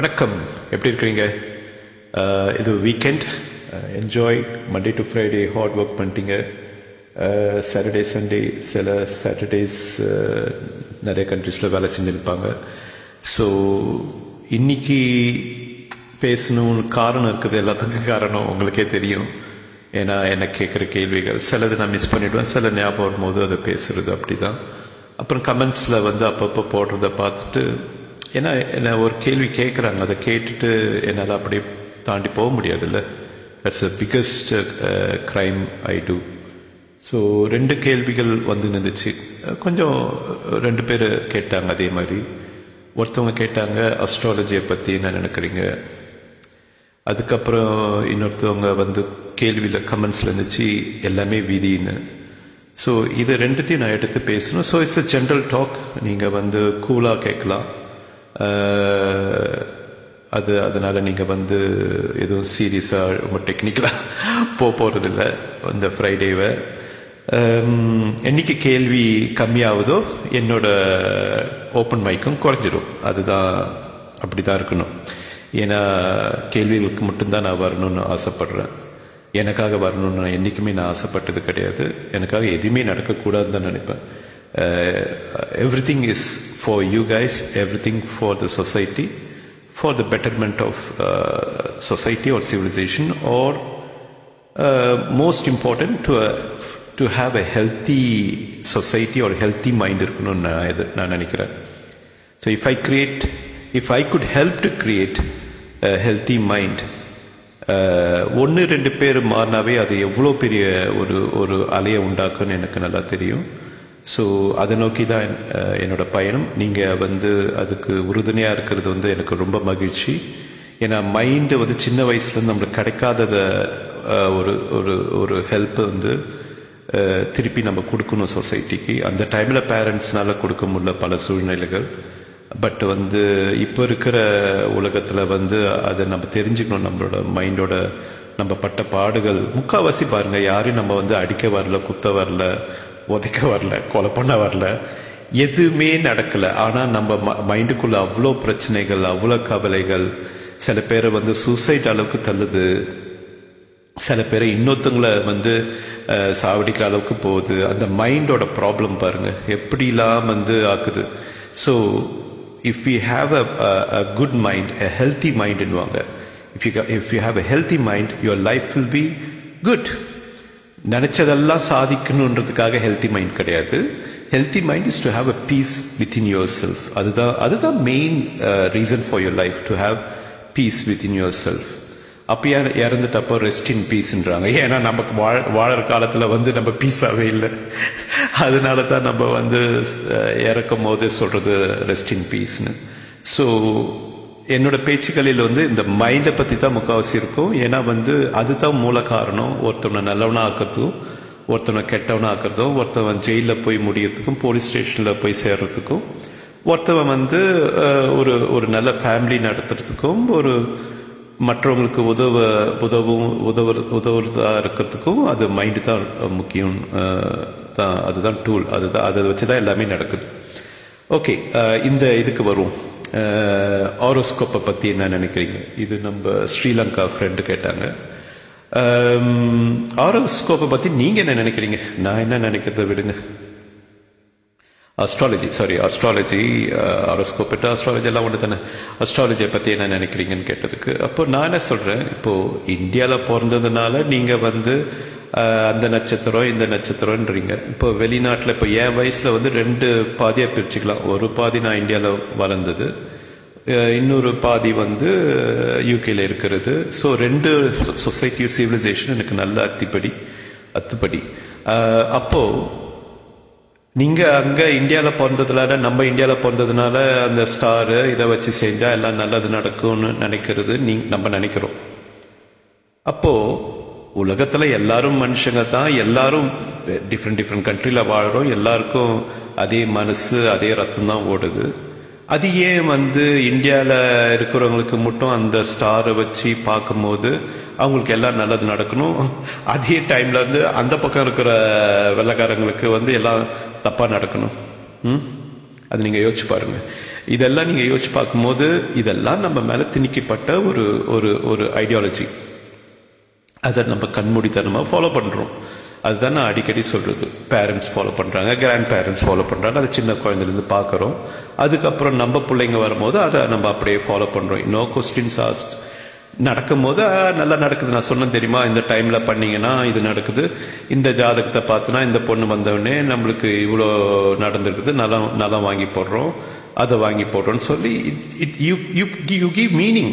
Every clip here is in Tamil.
வணக்கம். எப்படி இருக்கிறீங்க? இது weekend enjoy Monday to Friday hard work பண்ணிட்டீங்க. சாட்டர்டே சண்டே சில சாட்டர்டேஸ் நிறைய கண்ட்ரீஸில் வேலை செஞ்சுருப்பாங்க. ஸோ இன்னைக்கு பேசணும்னு காரணம் இருக்குது. எல்லாத்துக்கும் காரணம் உங்களுக்கே தெரியும். ஏன்னா என்ன கேட்குற கேள்விகள். சிலது நான் மிஸ் பண்ணிவிடுவேன் சில ஞாபகம் வரும்போது அதை பேசுறது அப்படிதான். அப்புறம் கமெண்ட்ஸில் வந்து அப்பப்போ போடுறத பார்த்துட்டு ஏன்னா என்ன ஒரு கேள்வி கேட்குறாங்க அதை கேட்டுட்டு என்னால் அப்படியே தாண்டி போக முடியாதுல்ல. That's a biggest crime I do so ரெண்டு கேள்விகள் வந்து நின்றுச்சு கொஞ்சம் ரெண்டு பேர் கேட்டாங்க அதே மாதிரி. ஒருத்தவங்க கேட்டாங்க அஸ்ட்ராலஜியை பற்றி என்ன நினைக்கிறீங்க? அதுக்கப்புறம் இன்னொருத்தவங்க வந்து கேள்வியில் கமெண்ட்ஸில் இருந்துச்சு எல்லாமே விதின்னு. ஸோ இது ரெண்டுத்தையும் நான் எடுத்து பேசணும். So it's a general talk நீங்கள் வந்து கூலாக கேட்கலாம். அது அதனால் நீங்கள் வந்து எதுவும் சீரியஸாக ரொம்ப டெக்னிக்கலாக போக போகிறதில்ல இந்த ஃப்ரைடேவை என்னைக்கு கேள்வி கம்மியாகுதோ என்னோட ஓப்பன் மைக்கும் குறைஞ்சிடும் அதுதான் அப்படி தான் இருக்கணும். ஏன்னா கேள்விகளுக்கு மட்டும்தான் நான் வரணும்னு ஆசைப்பட்றேன். எனக்காக வரணும்னு நான் என்றைக்குமே நான் ஆசைப்பட்டது கிடையாது. எனக்காக எதுவுமே நடக்கக்கூடாதுன்னு தான் நினைப்பேன். Every thing is for you guys everything for for the society for the betterment of society or civilization or most most to to, a, to have society healthy healthy mind இருக்கணும்னு நான் இது நான் நினைக்கிறேன். So if I create if I good help to create healthy mind ஒன்று ரெண்டு பேர் மாறினாவே அது எவ்வளோ பெரிய ஒரு ஒரு அலையை உண்டாக்குன்னு எனக்கு நல்லா தெரியும். ஸோ அதை நோக்கி தான் என்னோட பயணம். நீங்கள் வந்து அதுக்கு உறுதுணையாக இருக்கிறது வந்து எனக்கு ரொம்ப மகிழ்ச்சி. ஏன்னா மைண்டு வந்து சின்ன வயசுலேருந்து நம்மளுக்கு கிடைக்காதத ஒரு ஒரு ஒரு ஹெல்ப் வந்து திருப்பி நம்ம கொடுக்கணும் சொசைட்டிக்கு அந்த டைமில் பேரண்ட்ஸ்னால கொடுக்க முடியல பல சூழ்நிலைகள். பட் வந்து இப்போ இருக்கிற உலகத்தில் வந்து அதை நம்ம தெரிஞ்சுக்கணும். நம்மளோட மைண்டோட நம்ம பட்ட பாடுகள். முக்கால்வாசி பாருங்க யாரையும் நம்ம வந்து அடிக்க வரல குத்த வரல உதைக்க வரல கொலை பண்ண வரல. எதுவுமே நடக்கல. ஆனால் நம்ம மைண்டுக்குள்ள அவ்வளோ பிரச்சனைகள் அவ்வளோ கவலைகள். சில பேரை வந்து சூசைட் அளவுக்கு தள்ளுது. சில பேரை இன்னொருத்தங்களை வந்து சாவடிக்க சாவடிக்கிற அளவுக்கு போகுது. அந்த மைண்டோட ப்ராப்ளம் பாருங்கள் எப்படிலாம் வந்து ஆக்குது. So if you have a good mind a healthy மைண்டுன்னுவாங்க if you if you have a healthy mind your life will be good நினைச்சதெல்லாம் சாதிக்கணுன்றதுக்காக ஹெல்த்தி மைண்ட் கிடையாது. Healthy mind is to have a peace within yourself அதுதான் அதுதான் main reason for your life to have peace within yourself அப்போ இறந்துட்டப்போ ரெஸ்ட் இன் பீஸ்ன்றாங்க ஏன்னா நமக்கு வாழ வாழற காலத்தில் வந்து நம்ம பீஸாகவே இல்லை. அதனால தான் நம்ம வந்து uh, இறக்கும் போது சொல்கிறது ரெஸ்ட் இன் பீஸ்னு ஸோ என்னோட பேச்சுக்களில் வந்து இந்த மைண்டை பற்றி தான் முக்கால்வாசி இருக்கும். ஏன்னா வந்து அதுதான் மூல காரணம். ஒருத்தவனை நல்லவனா ஆக்கிறதும் ஒருத்தவனை கெட்டவனா ஆக்கிறதும் ஒருத்தவன் ஜெயிலில் போய் முடியறதுக்கும் போலீஸ் ஸ்டேஷனில் போய் சேர்றதுக்கும் ஒருத்தவன் வந்து ஒரு ஒரு நல்ல ஃபேமிலி நடத்துறதுக்கும் ஒரு மற்றவங்களுக்கு உதவ உதவும் உதவ உதவுறதா இருக்கிறதுக்கும் அது மைண்டு தான் முக்கியம். தான் அதுதான் டூல் அதுதான் அதை வச்சு தான் எல்லாமே நடக்குது. ஓகே இந்த இதுக்கு வருவோம். ஆரோஸ்கோப்பை பற்றி என்ன நினைக்கிறீங்க? இது நம்ம ஸ்ரீலங்கா ஃப்ரெண்டு கேட்டாங்க. ஆரோஸ்கோப்பை பற்றி நீங்கள் என்ன நினைக்கிறீங்க? நான் என்ன நினைக்கிறத விடுங்க. அஸ்ட்ராலஜி சாரி அஸ்ட்ராலஜி ஆரோஸ்கோப்பிட்ட அஸ்ட்ராலஜி எல்லாம் ஒன்று தானே அஸ்ட்ராலஜியை பற்றி என்ன நினைக்கிறீங்கன்னு கேட்டதுக்கு அப்போ நான் என்ன சொல்கிறேன் இப்போது இந்தியாவில் பிறந்ததுனால நீங்கள் வந்து அந்த நட்சத்திரம் இந்த நட்சத்திரம்ன்றீங்க. இப்போ வெளிநாட்டில் இப்போ என் வயசில் வந்து ரெண்டு பாதியாக பிரிச்சுக்கலாம். ஒரு பாதி நான் இந்தியாவில் வளர்ந்தது. இன்னொரு பாதி வந்து யூகேல இருக்கிறது. ஸோ ரெண்டு சொசைட்டி சிவிலைசேஷன் எனக்கு நல்ல அத்திப்படி அத்துப்படி. அப்போது அப்போ நீங்க அங்க இந்தியால பிறந்ததுனால நம்ம இந்தியாவில் பிறந்ததுனால அந்த ஸ்டாரு இதை வச்சு செஞ்சா எல்லாம் நல்லது நடக்கும்னு நினைக்கிறது நீ நம்ம நினைக்கிறோம். அப்போது உலகத்துல எல்லாரும் மனுஷங்க தான் எல்லாரும் டிஃப்ரெண்ட் டிஃப்ரெண்ட் கண்ட்ரில வாழறோம். எல்லாருக்கும் அதே மனசு அதே ரத்தம் தான் ஓடுது. அது ஏன் வந்து இந்தியாவில் இருக்கிறவங்களுக்கு மட்டும் அந்த ஸ்டாரை வச்சு பார்க்கும்போது அவங்களுக்கு எல்லாம் நல்லது நடக்கணும்? அதே டைம்ல வந்து அந்த பக்கம் இருக்கிற வெள்ளக்காரங்களுக்கு வந்து எல்லாம் தப்பா நடக்கணும். ம்? அது நீங்க யோசிச்சு பாருங்க. இதெல்லாம் நீங்க யோசிச்சு பார்க்கும்போது இதெல்லாம் நம்ம மேல திணிக்கப்பட்ட ஒரு ஒரு ஒரு ஐடியாலஜி அதை நம்ம கண்மூடித்தனமாக ஃபாலோ பண்ணுறோம் அதுதான் நான் அடிக்கடி சொல்கிறது பேரண்ட்ஸ் ஃபாலோ பண்ணுறாங்க கிராண்ட் பேரண்ட்ஸ் ஃபாலோ பண்ணுறாங்க அதை சின்ன குழந்தைலேருந்து பார்க்குறோம். அதுக்கப்புறம் நம்ம பிள்ளைங்க வரும்போது அதை நம்ம அப்படியே ஃபாலோ பண்ணுறோம் இன்னும் கொஸ்டின்ஸ் ஆஸ்ட் நடக்கும்போது போது நல்லா நடக்குது. நான் சொன்னேன் தெரியுமா? இந்த டைமில் பண்ணிங்கன்னா இது நடக்குது. இந்த ஜாதகத்தை பார்த்தினா இந்த பொண்ணு வந்தவுடனே நம்மளுக்கு இவ்வளோ நடந்திருக்குது. நல்லா நல்லா வாங்கி போடுறோம். அதை வாங்கி போடுறோம்னு சொல்லி it you you you give meaning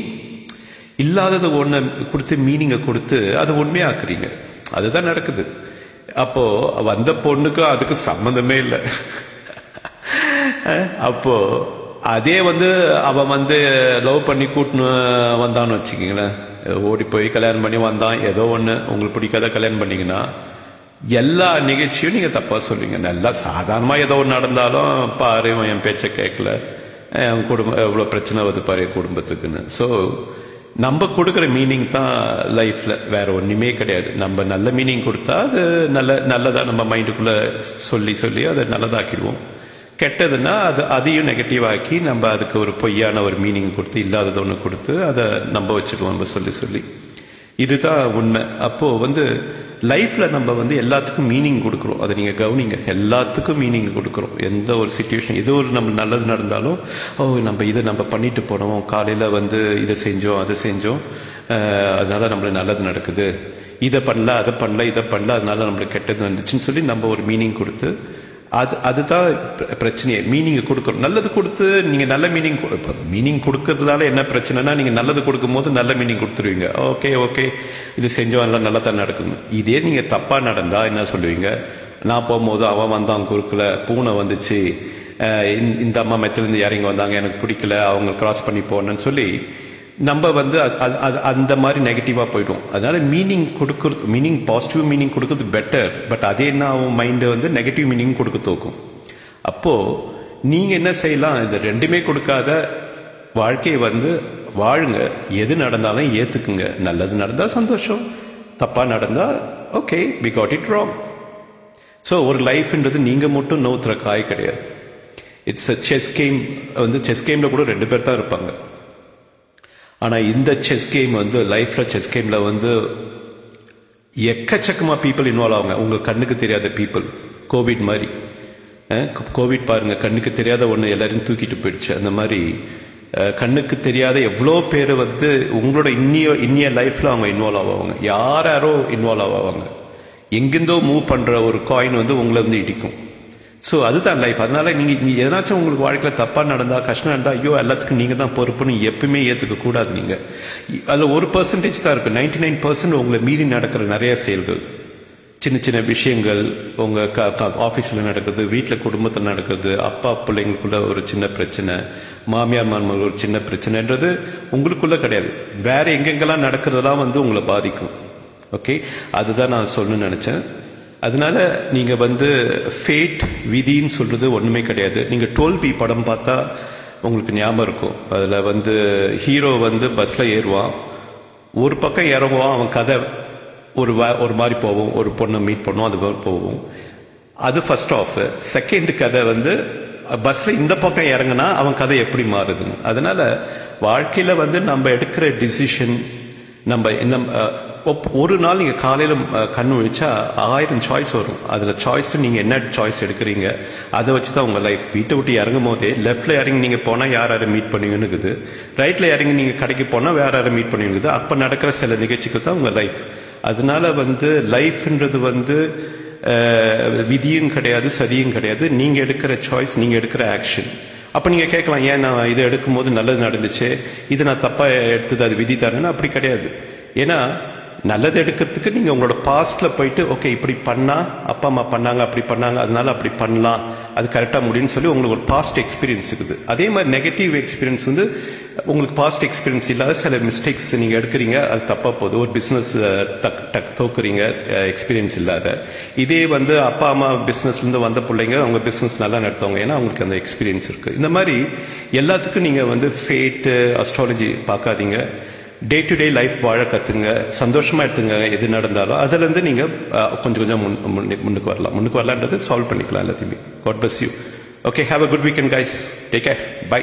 இல்லாதது ஒன்று கொடுத்து மீனிங்கை கொடுத்து அதை உண்மையாக்குறீங்க. அதுதான் நடக்குது. அப்போ வந்த பொண்ணுக்கும் அதுக்கு சம்மந்தமே இல்லை. அப்போ அதே வந்து அவன் வந்து லவ் பண்ணி கூட்டின்னு வந்தான்னு வச்சுக்கிங்களேன். ஓடி போய் கல்யாணம் பண்ணி வந்தான். ஏதோ ஒன்று உங்களுக்கு பிடிக்காத கல்யாணம் பண்ணீங்கன்னா எல்லா நிகழ்ச்சியும் நீங்கள் தப்பாக சொல்லுவீங்க. நல்லா சாதாரணமாக ஏதோ ஒன்று நடந்தாலும் பாரு என் பேச்சை கேட்கல என் குடும்பம் எவ்வளோ பிரச்சனை வருது பாரு என் குடும்பத்துக்குன்னு. ஸோ நம்ம கொடுக்குற மீனிங் தான் லைஃப்பில் வேற ஒன்றுமே கிடையாது. நம்ம நல்ல மீனிங் கொடுத்தா அது நல்ல நல்லதாக நம்ம மைண்டுக்குள்ளே சொல்லி சொல்லி அதை நல்லதாக்கிடுவோம். கெட்டதுன்னா அது அதையும் நெகட்டிவாக்கி நம்ம அதுக்கு ஒரு பொய்யான ஒரு மீனிங் கொடுத்து இல்லாதது ஒன்று கொடுத்து அதை நம்ப வச்சுடுவோம் நம்ம சொல்லி சொல்லி. இதுதான் உண்மை. அப்போ வந்து லைஃப்ல நம்ம வந்து எல்லாத்துக்கும் மீனிங் கொடுக்குறோம். அதை நீங்க கவனிங்க. எல்லாத்துக்கும் மீனிங் கொடுக்குறோம். எந்த ஒரு சுச்சுவேஷன் ஏதோ ஒரு நம்ம நல்லது நடந்தாலும் ஓ நம்ம இதை நம்ம பண்ணிட்டு போனோம். காலையில வந்து இதை செஞ்சோம் அதை செஞ்சோம். அதனால் அதனால நம்மளுக்கு நல்லது நடக்குது. இதை பண்ணல அதை பண்ணல இதை பண்ணல அதனால நம்மளுக்கு கெட்டது வந்துச்சுன்னு சொல்லி நம்ம ஒரு மீனிங் கொடுத்து அது அதுதான் பிரச்சனையே. மீனிங் கொடுக்கணும். நல்லது கொடுத்து நீங்க நல்ல மீனிங் மீனிங் கொடுக்கறதுனால என்ன பிரச்சனைனா நீங்க நல்லது கொடுக்கும்போது நல்ல மீனிங் கொடுத்துருவீங்க. ஓகே ஓகே இது செஞ்சோம் எல்லாம் நல்லா தான் நடக்குது. இதே நீங்க தப்பா நடந்தா என்ன சொல்லுவீங்க? நான் போகும்போது அவன் வந்தான் குறுக்கல பூனை வந்துச்சு. இந்த- அம்மா மெத்திலிருந்து யாரிங்க வந்தாங்க. எனக்கு பிடிக்கல. அவங்க கிராஸ் பண்ணி போனேன்னு சொல்லி நம்ம வந்து அது- அது- அது- அந்த மாதிரி நெகட்டிவாக போயிடும். அதனால மீனிங் கொடுக்கறது மீனிங் பாசிட்டிவ் மீனிங் கொடுக்கறது பெட்டர் பட் அதே என்ன ஆகும் மைண்டை வந்து நெகட்டிவ் மீனிங் கொடுக்க தோக்கும். அப்போது நீங்கள் என்ன செய்யலாம்? இது ரெண்டுமே கொடுக்காத வாழ்க்கையை வந்து வாழுங்க. எது நடந்தாலும் ஏற்றுக்குங்க நல்லது நடந்தால் சந்தோஷம். தப்பாக நடந்தால் okay we got it wrong so ஒரு லைஃப்ன்றது நீங்கள் மட்டும் நோத்துற காய் கிடையாது. இட்ஸ் அ செஸ் கேம் வந்து செஸ் கேமில் கூட ரெண்டு பேர் தான் இருப்பாங்க. ஆனால் இந்த செஸ் கேம் வந்து லைஃப்பில் செஸ் கேமில் வந்து எக்கச்சக்கமாக பீப்புள் இன்வால்வ் ஆகுங்க உங்கள் கண்ணுக்கு தெரியாத பீப்புள் கோவிட் மாதிரி. கோவிட் பாருங்கள் கண்ணுக்கு தெரியாத ஒன்று எல்லாரையும் தூக்கிட்டு போயிடுச்சு. அந்த மாதிரி கண்ணுக்கு தெரியாத எவ்வளோ பேர் வந்து உங்களோட இன்னிய இன்னிய லைஃப்பில் அவங்க இன்வால்வ் ஆவாங்க. யார் யாரோ இன்வால்வ் ஆவாங்க. எங்கிருந்தோ மூவ் பண்ணுற ஒரு காயின் வந்து உங்களை வந்து இடிக்கும். ஸோ அதுதான் லைஃப் அதனால நீங்கள் நீ எதனாச்சும் உங்களுக்கு வாழ்க்கையில் தப்பாக நடந்தால் கஷ்டம் நடந்தால் ஐயோ எல்லாத்துக்கும் நீங்கள் தான் பொறுப்புன்னு எப்பவுமே ஏற்றுக்கக்கூடாது நீங்கள் அதில் ஒரு பர்சன்டேஜ் தான் இருக்கும் நைன்டி நைன் பர்சன்ட் உங்களை மீறி நடக்கிற நிறைய செயல்கள். சின்ன சின்ன விஷயங்கள் உங்கள் க ஆஃபீஸில் நடக்குது வீட்டில் குடும்பத்தில் நடக்குது அப்பா பிள்ளைங்களுக்குள்ள ஒரு சின்ன பிரச்சனை மாமியார் மாமன் ஒரு சின்ன பிரச்சனைன்றது உங்களுக்குள்ளே கிடையாது. வேறு எங்கெங்கெல்லாம் நடக்கிறதெல்லாம் வந்து உங்களை பாதிக்கும். ஓகே அதுதான் நான் சொல்லணும்னு நினச்சேன். அதனால நீங்கள் வந்து ஃபேட் விதின்னு சொல்கிறது ஒன்றுமே கிடையாது. நீங்கள் டோல்பி படம் பார்த்தா உங்களுக்கு ஞாபகம் இருக்கும். அதில் வந்து ஹீரோ வந்து பஸ்ஸில் ஏறுவான். ஒரு பக்கம் இறங்குவான் அவன் கதை ஒரு ஒரு மாதிரி போவோம் ஒரு பொண்ணை மீட் பண்ணுவோம் அது மாதிரி போவோம் அது ஃபர்ஸ்ட் ஆஃப் செகண்ட் கதை வந்து பஸ்ஸில் இந்த பக்கம் இறங்குனா அவன் கதை எப்படி மாறுதுன்னு. அதனால் வாழ்க்கையில் வந்து நம்ம எடுக்கிற டிசிஷன் நம்ம என்ன ஒரு நாள் நீங்கள் காலையில் கண் வச்சா விழிச்சா ஆயிரம் சாய்ஸ் வரும். அதில் சாய்ஸ் நீங்கள் என்ன சாய்ஸ் எடுக்கிறீங்க அதை வச்சு தான் உங்கள் லைஃப் வீட்டை விட்டு இறங்கும் போதே லெஃப்டில் இறங்கி நீங்கள் போனால் யார் யாரை மீட் பண்ணுவீங்கன்னு இருக்குது ரைட்டில் இறங்கி நீங்கள் கடைக்கு போனால் வேற யாரை மீட் பண்ணுவீங்க அப்போ நடக்கிற சில நிகழ்ச்சிகள் தான் உங்கள் லைஃப் அதனால வந்து லைஃப்ன்றது வந்து விதியும் கிடையாது சதியும் கிடையாது. நீங்கள் எடுக்கிற சாய்ஸ் நீங்கள் எடுக்கிற ஆக்ஷன் அப்போ நீங்கள் கேட்கலாம் ஏன் நான் இதை எடுக்கும்போது நல்லது நடந்துச்சு? இது நான் தப்பாக எடுத்தது அது விதி தானேன்னு அப்படி கிடையாது. ஏன்னா நல்லது எடுக்கிறதுக்கு நீங்கள் உங்களோட பாஸ்ட்டில் போயிட்டு ஓகே இப்படி பண்ணால் அப்பா அம்மா பண்ணாங்க அப்படி பண்ணாங்க அதனால அப்படி பண்ணலாம் அது கரெக்டாக முடியும்னு சொல்லி உங்களுக்கு ஒரு பாஸ்ட் எக்ஸ்பீரியன்ஸ் இருக்குது. அதே மாதிரி நெகட்டிவ் எக்ஸ்பீரியன்ஸ் வந்து உங்களுக்கு பாஸ்ட் எக்ஸ்பீரியன்ஸ் இல்லாத சில மிஸ்டேக்ஸ் நீங்கள் எடுக்கிறீங்க அது தப்பாக போகுது. ஒரு பிஸ்னஸ் டக் டக் தோக்குறீங்க எக்ஸ்பீரியன்ஸ் இல்லாத. இதே வந்து அப்பா அம்மா பிஸ்னஸ்லேருந்து வந்த பிள்ளைங்க அவங்க பிஸ்னஸ் நல்லா நடத்துவாங்க. ஏன்னா அவங்களுக்கு அந்த எக்ஸ்பீரியன்ஸ் இருக்குது இந்த மாதிரி எல்லாத்துக்கும் நீங்கள் வந்து ஃபேட்டு அஸ்ட்ராலஜி பார்க்காதீங்க. டே டு டே லைஃப் வாழ கத்துங்க சந்தோஷமா எடுத்துங்க எது நடந்தாலும் அதுல இருந்து நீங்க கொஞ்சம் கொஞ்சம் முன் முன்னுக்கு வரலாம். முன்னுக்கு வரலான்றது சால்வ் பண்ணிக்கலாம் எல்லாத்தையுமே. God bless you okay have a good weekend guys take care bye